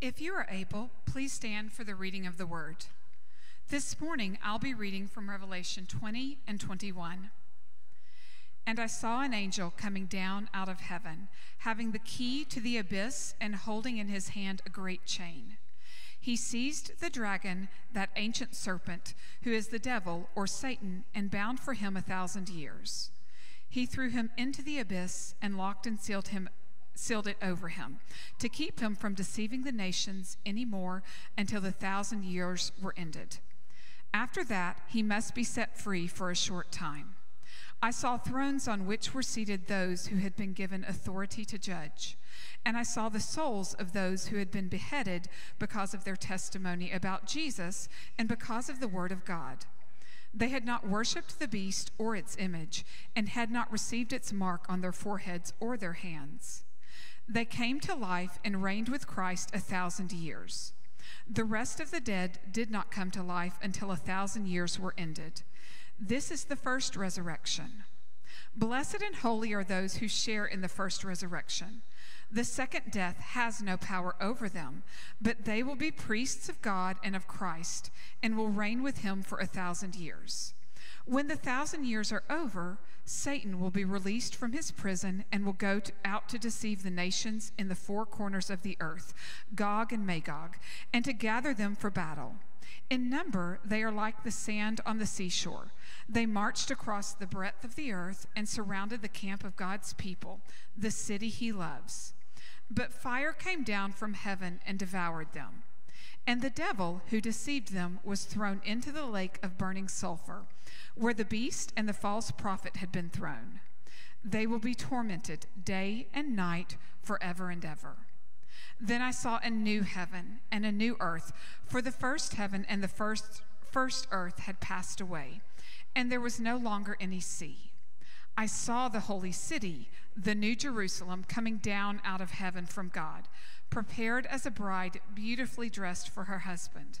If you are able, please stand for the reading of the word. This morning I'll be reading from Revelation 20 and 21. And I saw an angel coming down out of heaven, having the key to the abyss and holding in his hand a great chain. He seized the dragon, that ancient serpent, who is the devil or Satan, and bound for him a thousand years. He threw him into the abyss and locked and sealed him sealed it over him to keep him from deceiving the nations any more until the thousand years were ended. After that, he must be set free for a short time. I saw thrones on which were seated those who had been given authority to judge. And I saw the souls of those who had been beheaded because of their testimony about Jesus and because of the word of God. They had not worshipped the beast or its image, and had not received its mark on their foreheads or their hands. They came to life and reigned with Christ a thousand years. The rest of the dead did not come to life until a thousand years were ended. This is the first resurrection. Blessed and holy are those who share in the first resurrection. The second death has no power over them, but they will be priests of God and of Christ and will reign with him for a thousand years. When the thousand years are over, Satan will be released from his prison and will go to, out to deceive the nations in the four corners of the earth, Gog and Magog, and to gather them for battle. In number, they are like the sand on the seashore. They marched across the breadth of the earth and surrounded the camp of God's people, the city he loves. But fire came down from heaven and devoured them. And the devil who deceived them was thrown into the lake of burning sulfur where the beast and the false prophet had been thrown. They will be tormented day and night forever and ever. Then I saw a new heaven and a new earth, for the first heaven and the first, first earth had passed away, and there was no longer any sea. I saw the holy city, the new Jerusalem, coming down out of heaven from God, prepared as a bride beautifully dressed for her husband.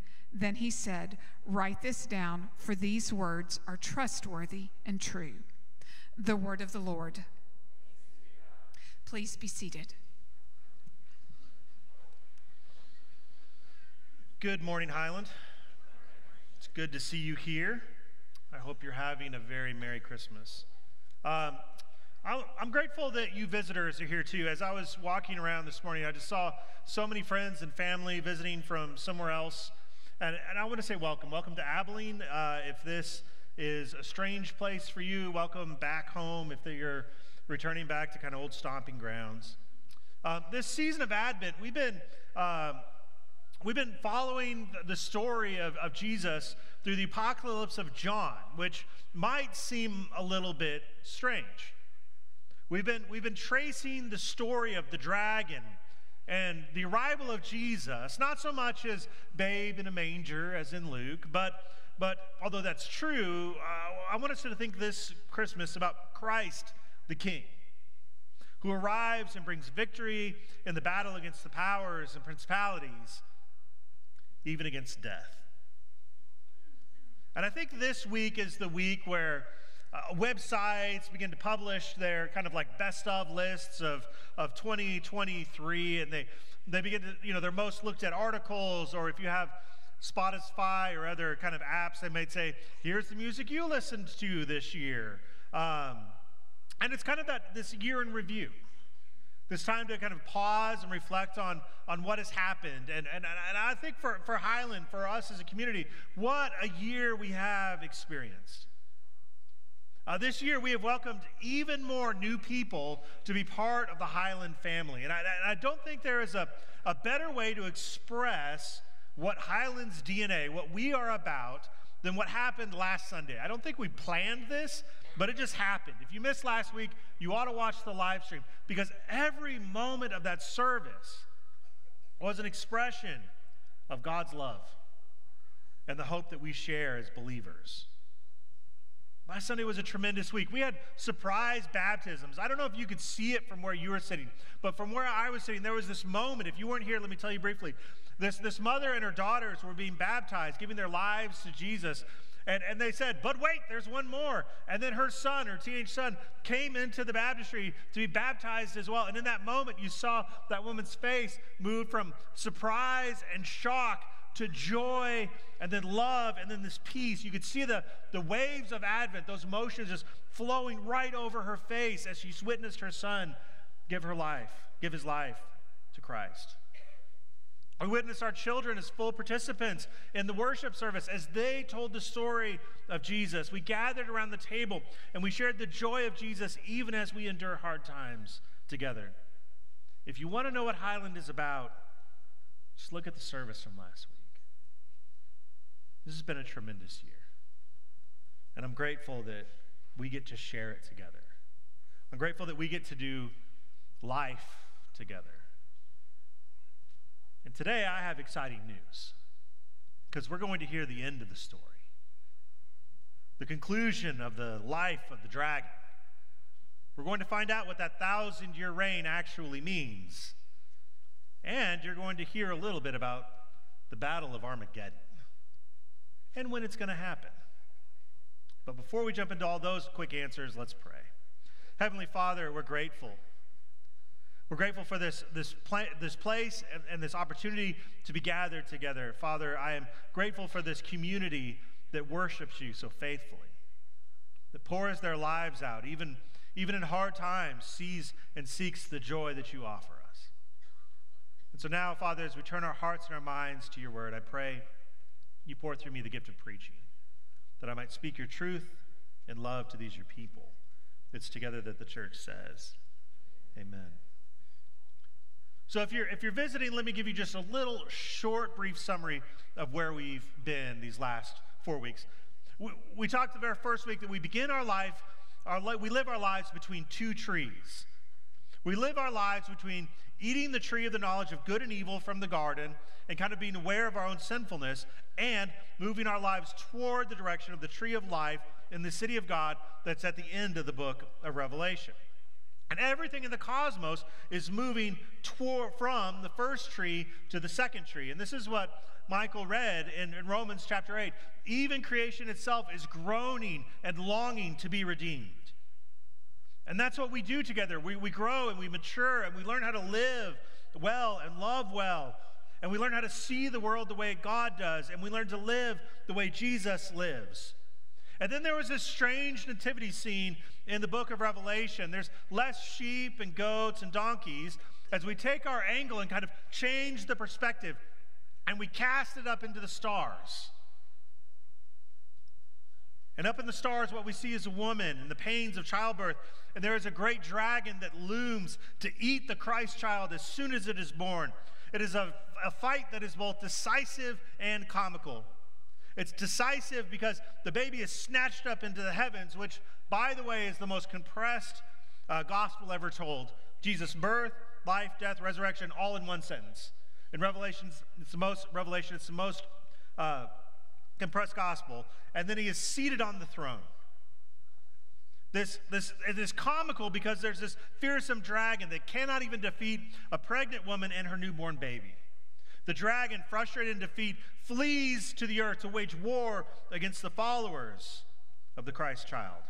Then he said, Write this down, for these words are trustworthy and true. The word of the Lord. Please be seated. Good morning, Highland. It's good to see you here. I hope you're having a very Merry Christmas. Um, I'm grateful that you visitors are here too. As I was walking around this morning, I just saw so many friends and family visiting from somewhere else. And, and I want to say welcome. Welcome to Abilene. Uh, if this is a strange place for you, welcome back home if you're returning back to kind of old stomping grounds. Uh, this season of Advent, we've been, uh, we've been following the story of, of Jesus through the apocalypse of John, which might seem a little bit strange. We've been, we've been tracing the story of the dragon and the arrival of Jesus, not so much as babe in a manger, as in Luke, but, but although that's true, uh, I want us to think this Christmas about Christ the King, who arrives and brings victory in the battle against the powers and principalities, even against death. And I think this week is the week where uh, websites begin to publish their kind of like best of lists of, of 2023, and they, they begin to, you know, their most looked at articles, or if you have Spotify or other kind of apps, they might say, here's the music you listened to this year. Um, and it's kind of that this year in review. This time to kind of pause and reflect on, on what has happened. And, and, and I think for, for Highland, for us as a community, what a year we have experienced. Uh, this year, we have welcomed even more new people to be part of the Highland family. And I, I don't think there is a, a better way to express what Highland's DNA, what we are about, than what happened last Sunday. I don't think we planned this, but it just happened. If you missed last week, you ought to watch the live stream because every moment of that service was an expression of God's love and the hope that we share as believers. Last Sunday was a tremendous week. We had surprise baptisms. I don't know if you could see it from where you were sitting, but from where I was sitting, there was this moment. If you weren't here, let me tell you briefly. This, this mother and her daughters were being baptized, giving their lives to Jesus. And, and they said, but wait, there's one more. And then her son, her teenage son, came into the baptistry to be baptized as well. And in that moment, you saw that woman's face move from surprise and shock to joy and then love and then this peace. You could see the, the waves of Advent, those emotions just flowing right over her face as she's witnessed her son give her life, give his life to Christ. We witnessed our children as full participants in the worship service as they told the story of Jesus. We gathered around the table and we shared the joy of Jesus even as we endure hard times together. If you want to know what Highland is about, just look at the service from last week. This has been a tremendous year. And I'm grateful that we get to share it together. I'm grateful that we get to do life together. And today I have exciting news because we're going to hear the end of the story, the conclusion of the life of the dragon. We're going to find out what that thousand year reign actually means. And you're going to hear a little bit about the Battle of Armageddon and when it's going to happen. But before we jump into all those quick answers, let's pray. Heavenly Father, we're grateful. We're grateful for this, this, pla- this place and, and this opportunity to be gathered together. Father, I am grateful for this community that worships you so faithfully, that pours their lives out, even, even in hard times, sees and seeks the joy that you offer us. And so now, Father, as we turn our hearts and our minds to your word, I pray you pour through me the gift of preaching, that I might speak your truth and love to these your people. It's together that the church says, Amen. So if you're if you're visiting, let me give you just a little short, brief summary of where we've been these last four weeks. We, we talked the very first week that we begin our life, our we live our lives between two trees. We live our lives between eating the tree of the knowledge of good and evil from the garden and kind of being aware of our own sinfulness and moving our lives toward the direction of the tree of life in the city of God that's at the end of the book of Revelation. And everything in the cosmos is moving toward, from the first tree to the second tree. And this is what Michael read in, in Romans chapter 8. Even creation itself is groaning and longing to be redeemed. And that's what we do together. We, we grow and we mature and we learn how to live well and love well. And we learn how to see the world the way God does. And we learn to live the way Jesus lives. And then there was this strange nativity scene in the book of Revelation. There's less sheep and goats and donkeys as we take our angle and kind of change the perspective and we cast it up into the stars. And up in the stars, what we see is a woman and the pains of childbirth. And there is a great dragon that looms to eat the Christ child as soon as it is born. It is a, a fight that is both decisive and comical. It's decisive because the baby is snatched up into the heavens, which, by the way, is the most compressed uh, gospel ever told. Jesus' birth, life, death, resurrection, all in one sentence. In Revelation, it's the most Revelation. It's the most uh, compressed gospel, and then he is seated on the throne. This, this, it is comical because there's this fearsome dragon that cannot even defeat a pregnant woman and her newborn baby. The dragon, frustrated in defeat, flees to the earth to wage war against the followers of the Christ child.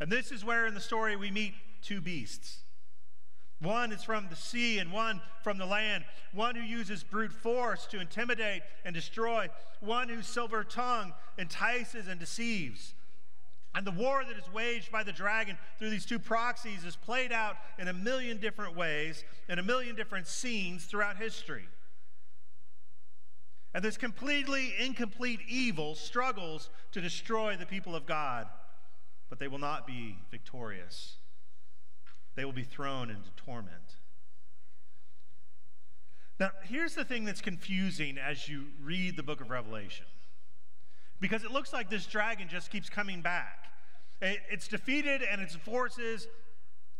And this is where in the story we meet two beasts one is from the sea and one from the land. One who uses brute force to intimidate and destroy. One whose silver tongue entices and deceives. And the war that is waged by the dragon through these two proxies is played out in a million different ways, in a million different scenes throughout history. And this completely incomplete evil struggles to destroy the people of God, but they will not be victorious they will be thrown into torment. Now, here's the thing that's confusing as you read the book of Revelation. Because it looks like this dragon just keeps coming back. It, it's defeated and its forces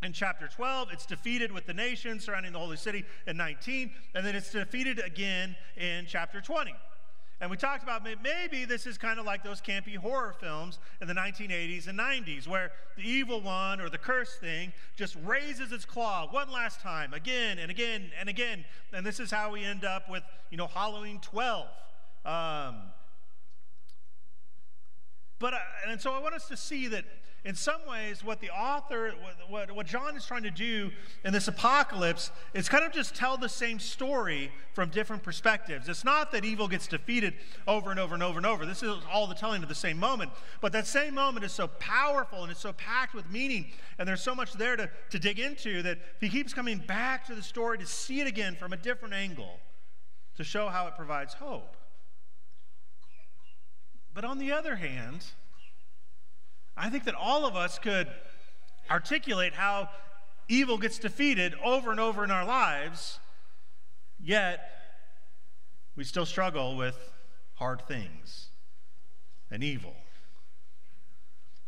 in chapter 12. It's defeated with the nations surrounding the holy city in 19, and then it's defeated again in chapter 20. And we talked about maybe this is kind of like those campy horror films in the 1980s and 90s, where the evil one or the cursed thing just raises its claw one last time, again and again and again. And this is how we end up with, you know, Halloween 12. Um, but, uh, and so I want us to see that in some ways, what the author, what, what, John is trying to do in this apocalypse is kind of just tell the same story from different perspectives. It's not that evil gets defeated over and over and over and over. This is all the telling of the same moment. But that same moment is so powerful and it's so packed with meaning, and there's so much there to, to dig into that he keeps coming back to the story to see it again from a different angle to show how it provides hope. But on the other hand, I think that all of us could articulate how evil gets defeated over and over in our lives, yet we still struggle with hard things and evil.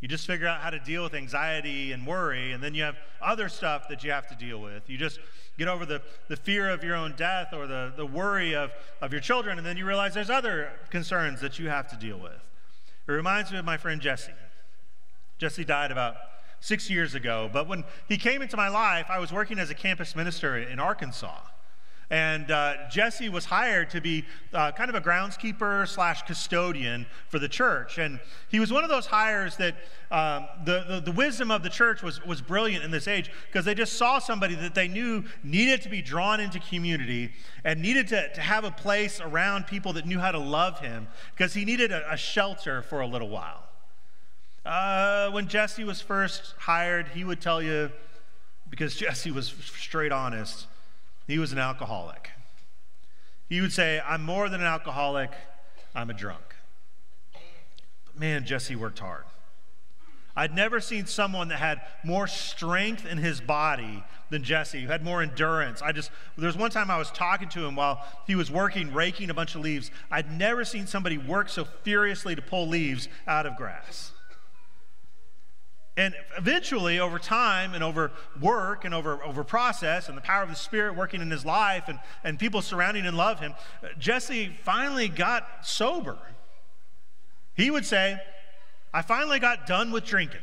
You just figure out how to deal with anxiety and worry, and then you have other stuff that you have to deal with. You just get over the, the fear of your own death or the, the worry of, of your children, and then you realize there's other concerns that you have to deal with. It reminds me of my friend Jesse. Jesse died about six years ago. But when he came into my life, I was working as a campus minister in Arkansas. And uh, Jesse was hired to be uh, kind of a groundskeeper slash custodian for the church. And he was one of those hires that um, the, the, the, wisdom of the church was, was brilliant in this age because they just saw somebody that they knew needed to be drawn into community and needed to, to have a place around people that knew how to love him because he needed a, a shelter for a little while. Uh, when Jesse was first hired, he would tell you, because Jesse was straight honest, he was an alcoholic. He would say, I'm more than an alcoholic, I'm a drunk. But man, Jesse worked hard. I'd never seen someone that had more strength in his body than Jesse, who had more endurance. I just, there was one time I was talking to him while he was working, raking a bunch of leaves. I'd never seen somebody work so furiously to pull leaves out of grass. And eventually, over time and over work and over, over process and the power of the Spirit working in his life and, and people surrounding and love him, uh, Jesse finally got sober. He would say, I finally got done with drinking.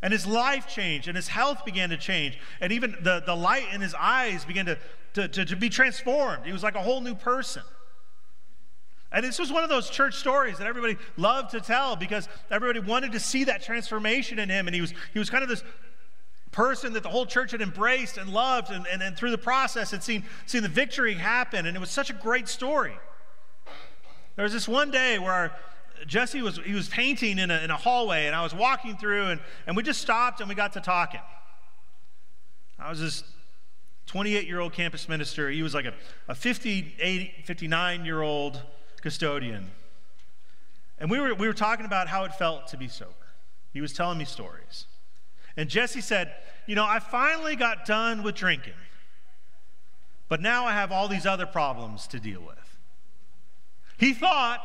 And his life changed and his health began to change. And even the, the light in his eyes began to, to, to, to be transformed. He was like a whole new person. And this was one of those church stories that everybody loved to tell because everybody wanted to see that transformation in him. And he was, he was kind of this person that the whole church had embraced and loved, and, and, and through the process had seen, seen the victory happen. And it was such a great story. There was this one day where Jesse was, he was painting in a, in a hallway, and I was walking through, and, and we just stopped and we got to talking. I was this 28 year old campus minister. He was like a, a 58, 59 year old custodian. And we were, we were talking about how it felt to be sober. He was telling me stories. And Jesse said, You know, I finally got done with drinking, but now I have all these other problems to deal with. He thought,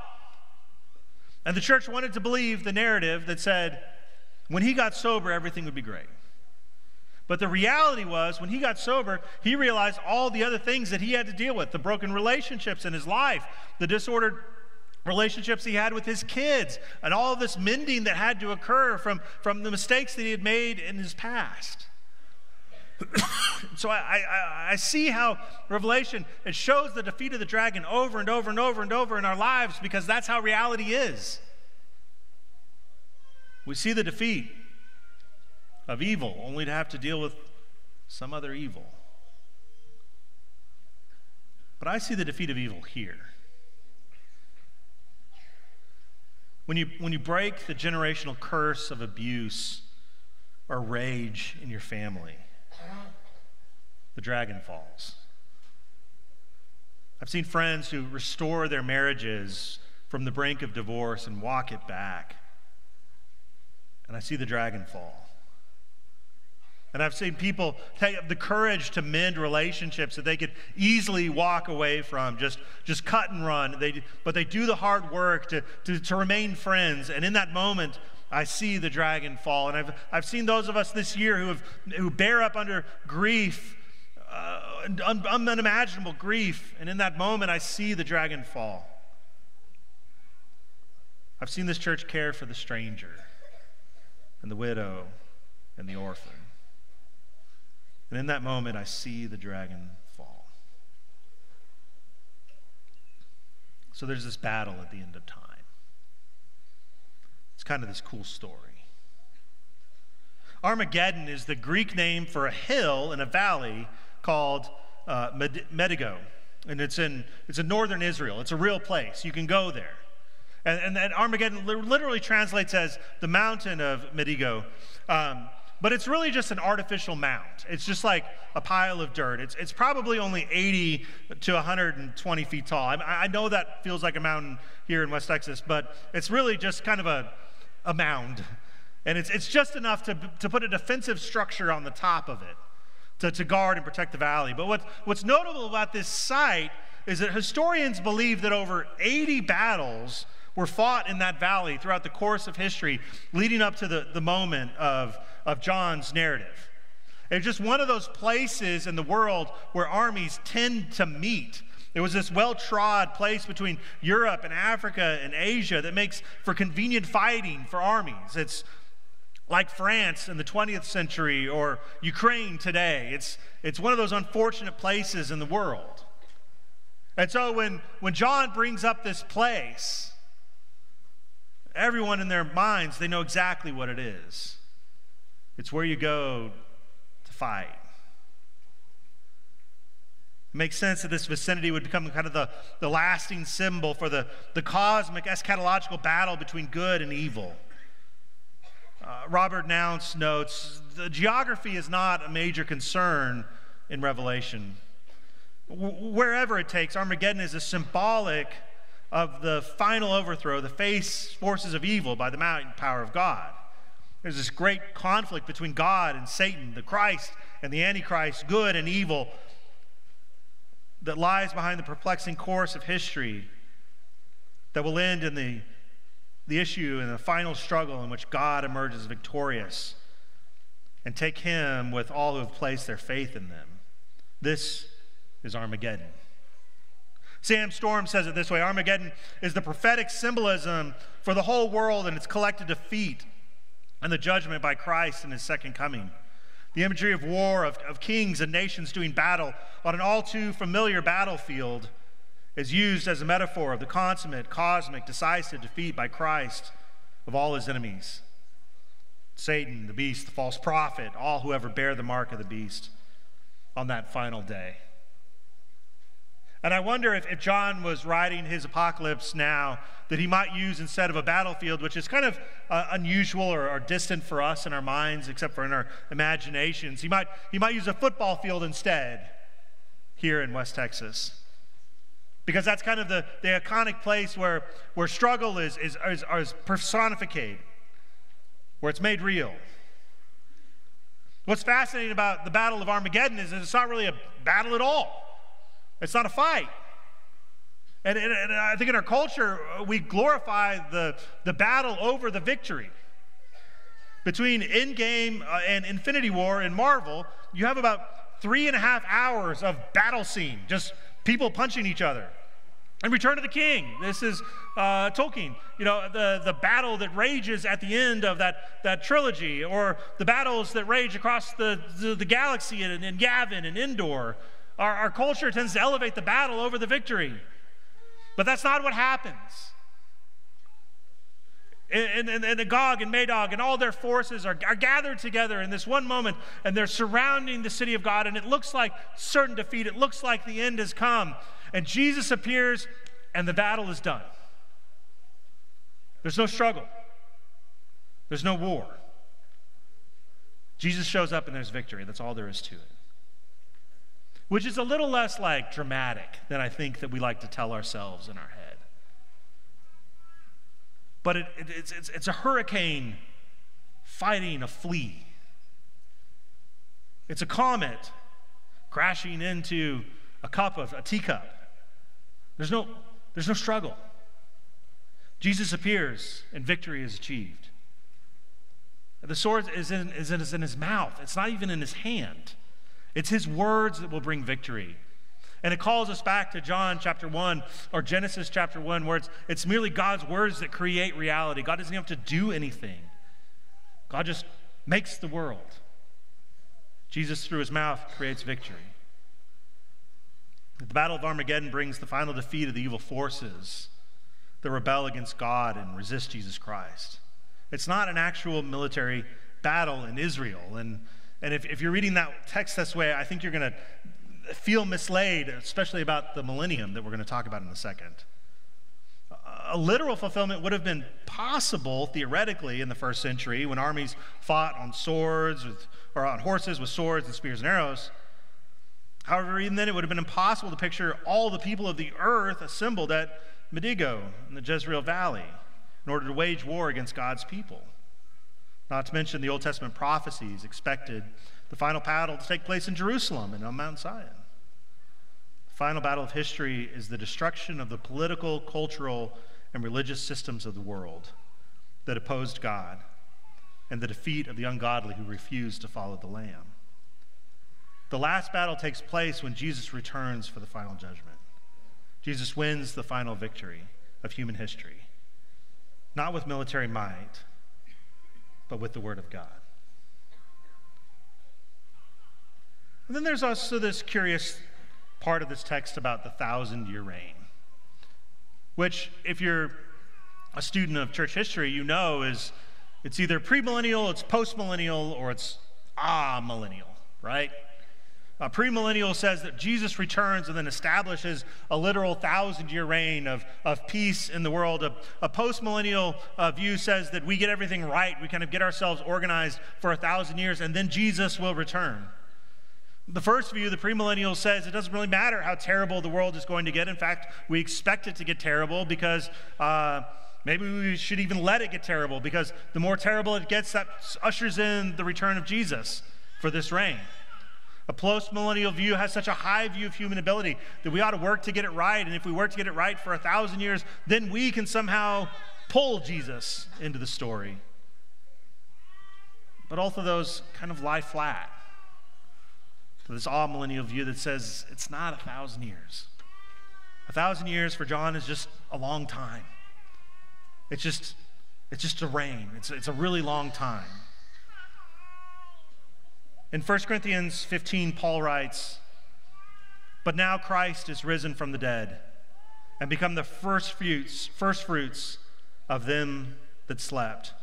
and the church wanted to believe the narrative that said, when he got sober, everything would be great. But the reality was, when he got sober, he realized all the other things that he had to deal with the broken relationships in his life, the disordered relationships he had with his kids, and all this mending that had to occur from, from the mistakes that he had made in his past. so I, I, I, see how Revelation it shows the defeat of the dragon over and over and over and over in our lives because that's how reality is. We see the defeat of evil, only to have to deal with some other evil. But I see the defeat of evil here. When you, when you break the generational curse of abuse or rage in your family, the dragon falls. I've seen friends who restore their marriages from the brink of divorce and walk it back. And I see the dragon fall. And I've seen people take the courage to mend relationships that they could easily walk away from, just, just cut and run. They, but they do the hard work to, to, to remain friends. And in that moment, I see the dragon fall. And I've, I've seen those of us this year who, have, who bear up under grief, uh, un, unimaginable grief. And in that moment, I see the dragon fall. I've seen this church care for the stranger and the widow and the orphan. And in that moment, I see the dragon fall. So there's this battle at the end of time. It's kind of this cool story. Armageddon is the Greek name for a hill in a valley called uh, Megiddo. And it's in, it's in northern Israel. It's a real place. You can go there. And, and, and Armageddon literally translates as the mountain of Medigo. Um, but it's really just an artificial mound. It's just like a pile of dirt. It's, it's probably only 80 to 120 feet tall. I, I know that feels like a mountain here in West Texas, but it's really just kind of a, a mound. And it's, it's just enough to, to put a defensive structure on the top of it to, to guard and protect the valley. But what, what's notable about this site is that historians believe that over 80 battles were fought in that valley throughout the course of history, leading up to the, the moment of, of John's narrative. It's just one of those places in the world where armies tend to meet. It was this well trod place between Europe and Africa and Asia that makes for convenient fighting for armies. It's like France in the 20th century or Ukraine today. It's, it's one of those unfortunate places in the world. And so when, when John brings up this place, everyone in their minds, they know exactly what it is. It's where you go to fight. It makes sense that this vicinity would become kind of the, the lasting symbol for the, the cosmic eschatological battle between good and evil. Uh, Robert Mounce notes the geography is not a major concern in Revelation. Wherever it takes, Armageddon is a symbolic of the final overthrow, the face forces of evil by the power of God. There's this great conflict between God and Satan, the Christ and the Antichrist, good and evil, that lies behind the perplexing course of history that will end in the, the issue and the final struggle in which God emerges victorious and take him with all who have placed their faith in them. This is Armageddon. Sam Storm says it this way Armageddon is the prophetic symbolism for the whole world and its collective defeat and the judgment by Christ in his second coming. The imagery of war, of, of kings and nations doing battle on an all too familiar battlefield is used as a metaphor of the consummate, cosmic, decisive defeat by Christ of all his enemies Satan, the beast, the false prophet, all who ever bear the mark of the beast on that final day. And I wonder if, if John was writing his apocalypse now, that he might use instead of a battlefield, which is kind of uh, unusual or, or, distant for us in our minds, except for in our imaginations, he might, he might use a football field instead here in West Texas. Because that's kind of the, the iconic place where, where struggle is, is, is, is personified, where it's made real. What's fascinating about the Battle of Armageddon is that it's not really a battle at all. It's not a fight. And, and, and, I think in our culture, we glorify the, the battle over the victory. Between Endgame uh, and Infinity War in Marvel, you have about three and a half hours of battle scene, just people punching each other. And Return of the King, this is uh, Tolkien, you know, the, the battle that rages at the end of that, that trilogy, or the battles that rage across the, the, the galaxy in, in Yavin and Endor. Our, our culture tends to elevate the battle over the victory. But that's not what happens. And, and, and Gog and Magog and all their forces are, are gathered together in this one moment, and they're surrounding the city of God, and it looks like certain defeat. It looks like the end has come. And Jesus appears, and the battle is done. There's no struggle, there's no war. Jesus shows up, and there's victory. That's all there is to it which is a little less like dramatic than I think that we like to tell ourselves in our head. But it, it, it's, it's, it's a hurricane fighting a flea. It's a comet crashing into a cup of a teacup. There's no, there's no struggle. Jesus appears and victory is achieved. The sword is in, is in, is in his mouth, it's not even in his hand. It's his words that will bring victory. And it calls us back to John chapter 1 or Genesis chapter 1, where it's, it's merely God's words that create reality. God doesn't have to do anything, God just makes the world. Jesus, through his mouth, creates victory. The Battle of Armageddon brings the final defeat of the evil forces that rebel against God and resist Jesus Christ. It's not an actual military battle in Israel. And, and if, if you're reading that text this way, I think you're going to feel misled, especially about the millennium that we're going to talk about in a second. A literal fulfillment would have been possible theoretically in the first century when armies fought on swords with, or on horses with swords and spears and arrows. However, even then, it would have been impossible to picture all the people of the earth assembled at Medigo in the Jezreel Valley in order to wage war against God's people. Not to mention the Old Testament prophecies expected the final battle to take place in Jerusalem and on Mount Zion. The final battle of history is the destruction of the political, cultural, and religious systems of the world that opposed God and the defeat of the ungodly who refused to follow the Lamb. The last battle takes place when Jesus returns for the final judgment. Jesus wins the final victory of human history, not with military might, but with the Word of God. And then there's also this curious part of this text about the thousand year reign, which, if you're a student of church history, you know is it's either premillennial, it's postmillennial, or it's ah millennial, right? Uh, premillennial says that Jesus returns and then establishes a literal thousand year reign of, of peace in the world. A, a postmillennial uh, view says that we get everything right, we kind of get ourselves organized for a thousand years, and then Jesus will return. The first view, the premillennial, says it doesn't really matter how terrible the world is going to get. In fact, we expect it to get terrible because uh, maybe we should even let it get terrible because the more terrible it gets, that ushers in the return of Jesus for this reign. A post-millennial view has such a high view of human ability that we ought to work to get it right. And if we work to get it right for a thousand years, then we can somehow pull Jesus into the story. But both of those kind of lie flat. To this amillennial view that says it's not a thousand years. A thousand years for John is just a long time. It's just, it's just a reign. It's, it's a really long time. In 1 Corinthians 15, Paul writes, But now Christ is risen from the dead and become the first fruits, first fruits of them that slept.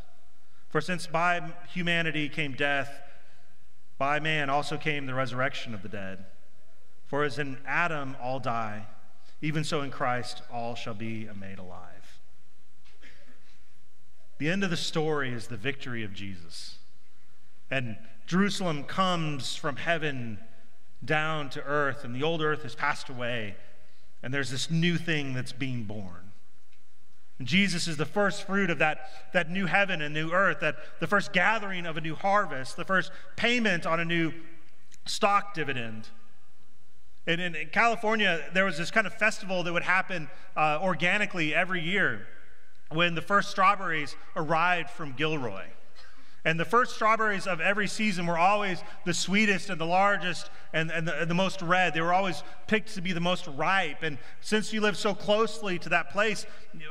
For since by humanity came death, by man also came the resurrection of the dead. For as in Adam all die, even so in Christ all shall be made alive. The end of the story is the victory of Jesus. And Jerusalem comes from heaven down to earth, and the old earth has passed away, and there's this new thing that's being born. And Jesus is the first fruit of that, that new heaven and new earth, that the first gathering of a new harvest, the first payment on a new stock dividend. And in, California, there was this kind of festival that would happen uh, organically every year when the first strawberries arrived from Gilroy. And the first strawberries of every season were always the sweetest and the largest and, and, the, and, the, most red. They were always picked to be the most ripe. And since you live so closely to that place,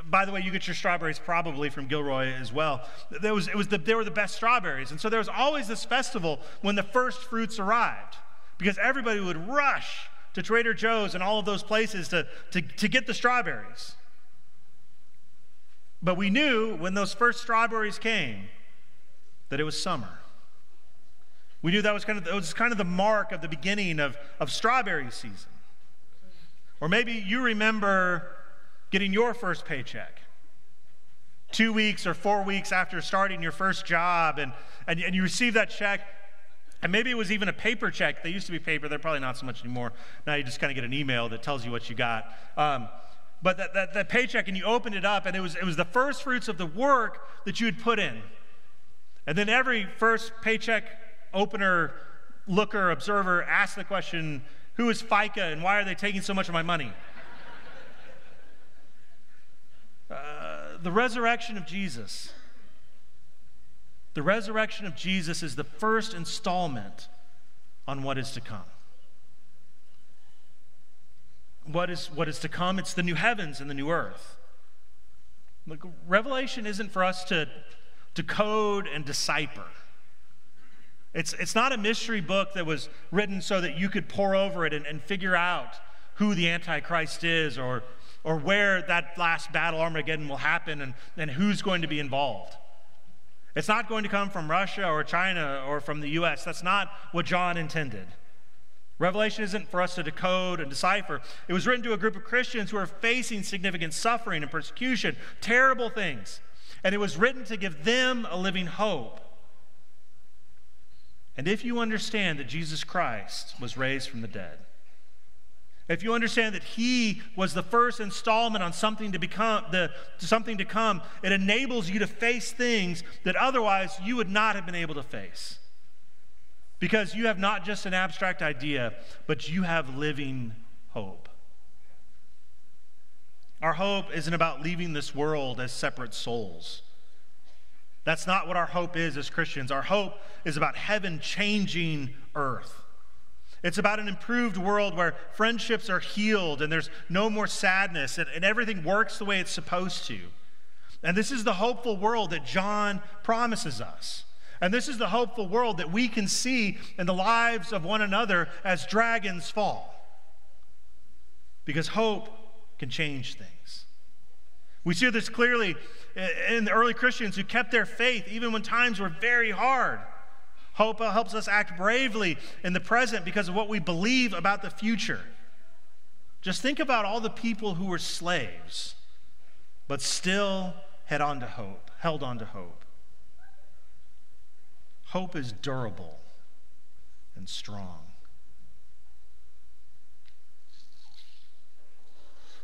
by the way, you get your strawberries probably from Gilroy as well. There was, it was the, they were the best strawberries. And so there was always this festival when the first fruits arrived because everybody would rush to Trader Joe's and all of those places to, to, to get the strawberries. But we knew when those first strawberries came, that it was summer. We knew that was kind of, was kind of the mark of the beginning of, of strawberry season. Or maybe you remember getting your first paycheck two weeks or four weeks after starting your first job, and, and, and you receive that check. And maybe it was even a paper check. They used to be paper, they're probably not so much anymore. Now you just kind of get an email that tells you what you got. Um, but that, that, that paycheck, and you opened it up, and it was, it was the first fruits of the work that you had put in. And then every first paycheck opener, looker, observer asks the question who is FICA and why are they taking so much of my money? uh, the resurrection of Jesus The resurrection of Jesus is the first installment on what is to come. What is, what is to come? It's the new heavens and the new earth. Look, Revelation isn't for us to decode and decipher. It's, it's not a mystery book that was written so that you could pore over it and, and figure out who the Antichrist is or, or where that last battle, Armageddon, will happen and, and who's going to be involved. It's not going to come from Russia or China or from the US. That's not what John intended. Revelation isn't for us to decode and decipher. It was written to a group of Christians who are facing significant suffering and persecution, terrible things. And it was written to give them a living hope. And if you understand that Jesus Christ was raised from the dead, if you understand that he was the first installment on something to become the something to come, it enables you to face things that otherwise you would not have been able to face. Because you have not just an abstract idea, but you have living hope. Our hope isn't about leaving this world as separate souls. That's not what our hope is as Christians. Our hope is about heaven changing earth. It's about an improved world where friendships are healed and there's no more sadness and, and everything works the way it's supposed to. And this is the hopeful world that John promises us. And this is the hopeful world that we can see in the lives of one another as dragons fall. Because hope can change things. We see this clearly in the early Christians who kept their faith even when times were very hard. Hope helps us act bravely in the present because of what we believe about the future. Just think about all the people who were slaves, but still held on to hope, held on to hope. Hope is durable and strong.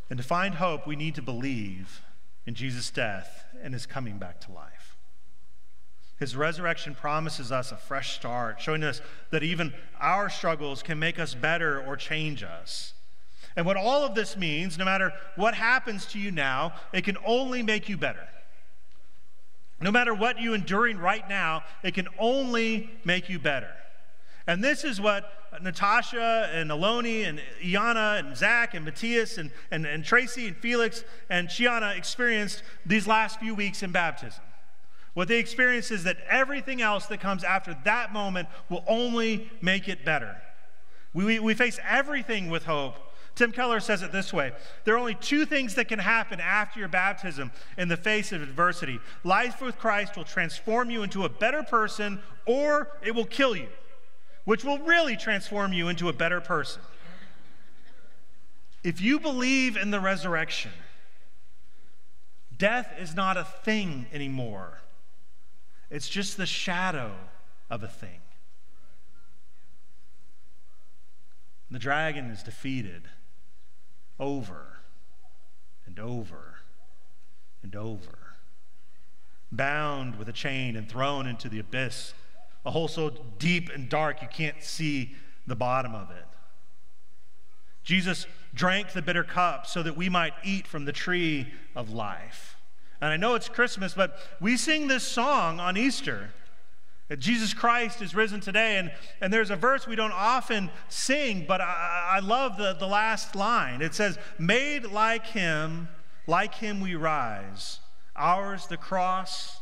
And to find hope, we need to believe in Jesus' death and his coming back to life. His resurrection promises us a fresh start, showing us that even our struggles can make us better or change us. And what all of this means, no matter what happens to you now, it can only make you better. No matter what you're enduring right now, it can only make you better. And this is what Natasha and Aloni and Iana and Zach and Matthias and, and, and Tracy and Felix and Shiana experienced these last few weeks in baptism. What they experience is that everything else that comes after that moment will only make it better. We, we, we face everything with hope. Tim Keller says it this way There are only two things that can happen after your baptism in the face of adversity. Life with Christ will transform you into a better person, or it will kill you, which will really transform you into a better person. If you believe in the resurrection, death is not a thing anymore. It's just the shadow of a thing. The dragon is defeated over and over and over, bound with a chain and thrown into the abyss, a hole so deep and dark you can't see the bottom of it. Jesus drank the bitter cup so that we might eat from the tree of life. And I know it's Christmas, but we sing this song on Easter. That Jesus Christ is risen today. And, and there's a verse we don't often sing, but I, I love the, the last line. It says, Made like him, like him we rise. Ours the cross,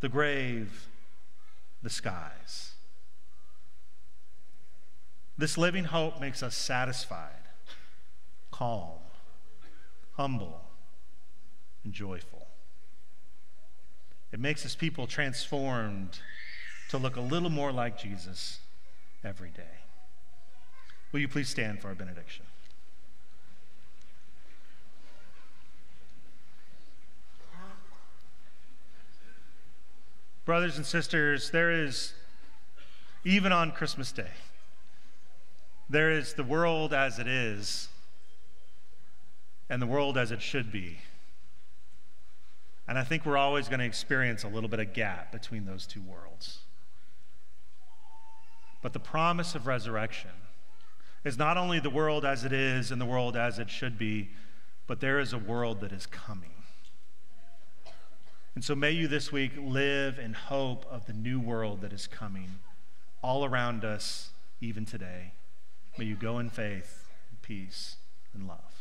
the grave, the skies. This living hope makes us satisfied, calm, humble, and joyful. It makes us people transformed to look a little more like Jesus every day. Will you please stand for our benediction? Brothers and sisters, there is, even on Christmas Day, there is the world as it is and the world as it should be. And I think we're always going to experience a little bit of gap between those two worlds. But the promise of resurrection is not only the world as it is and the world as it should be, but there is a world that is coming. And so may you this week live in hope of the new world that is coming all around us, even today. May you go in faith, peace, and love.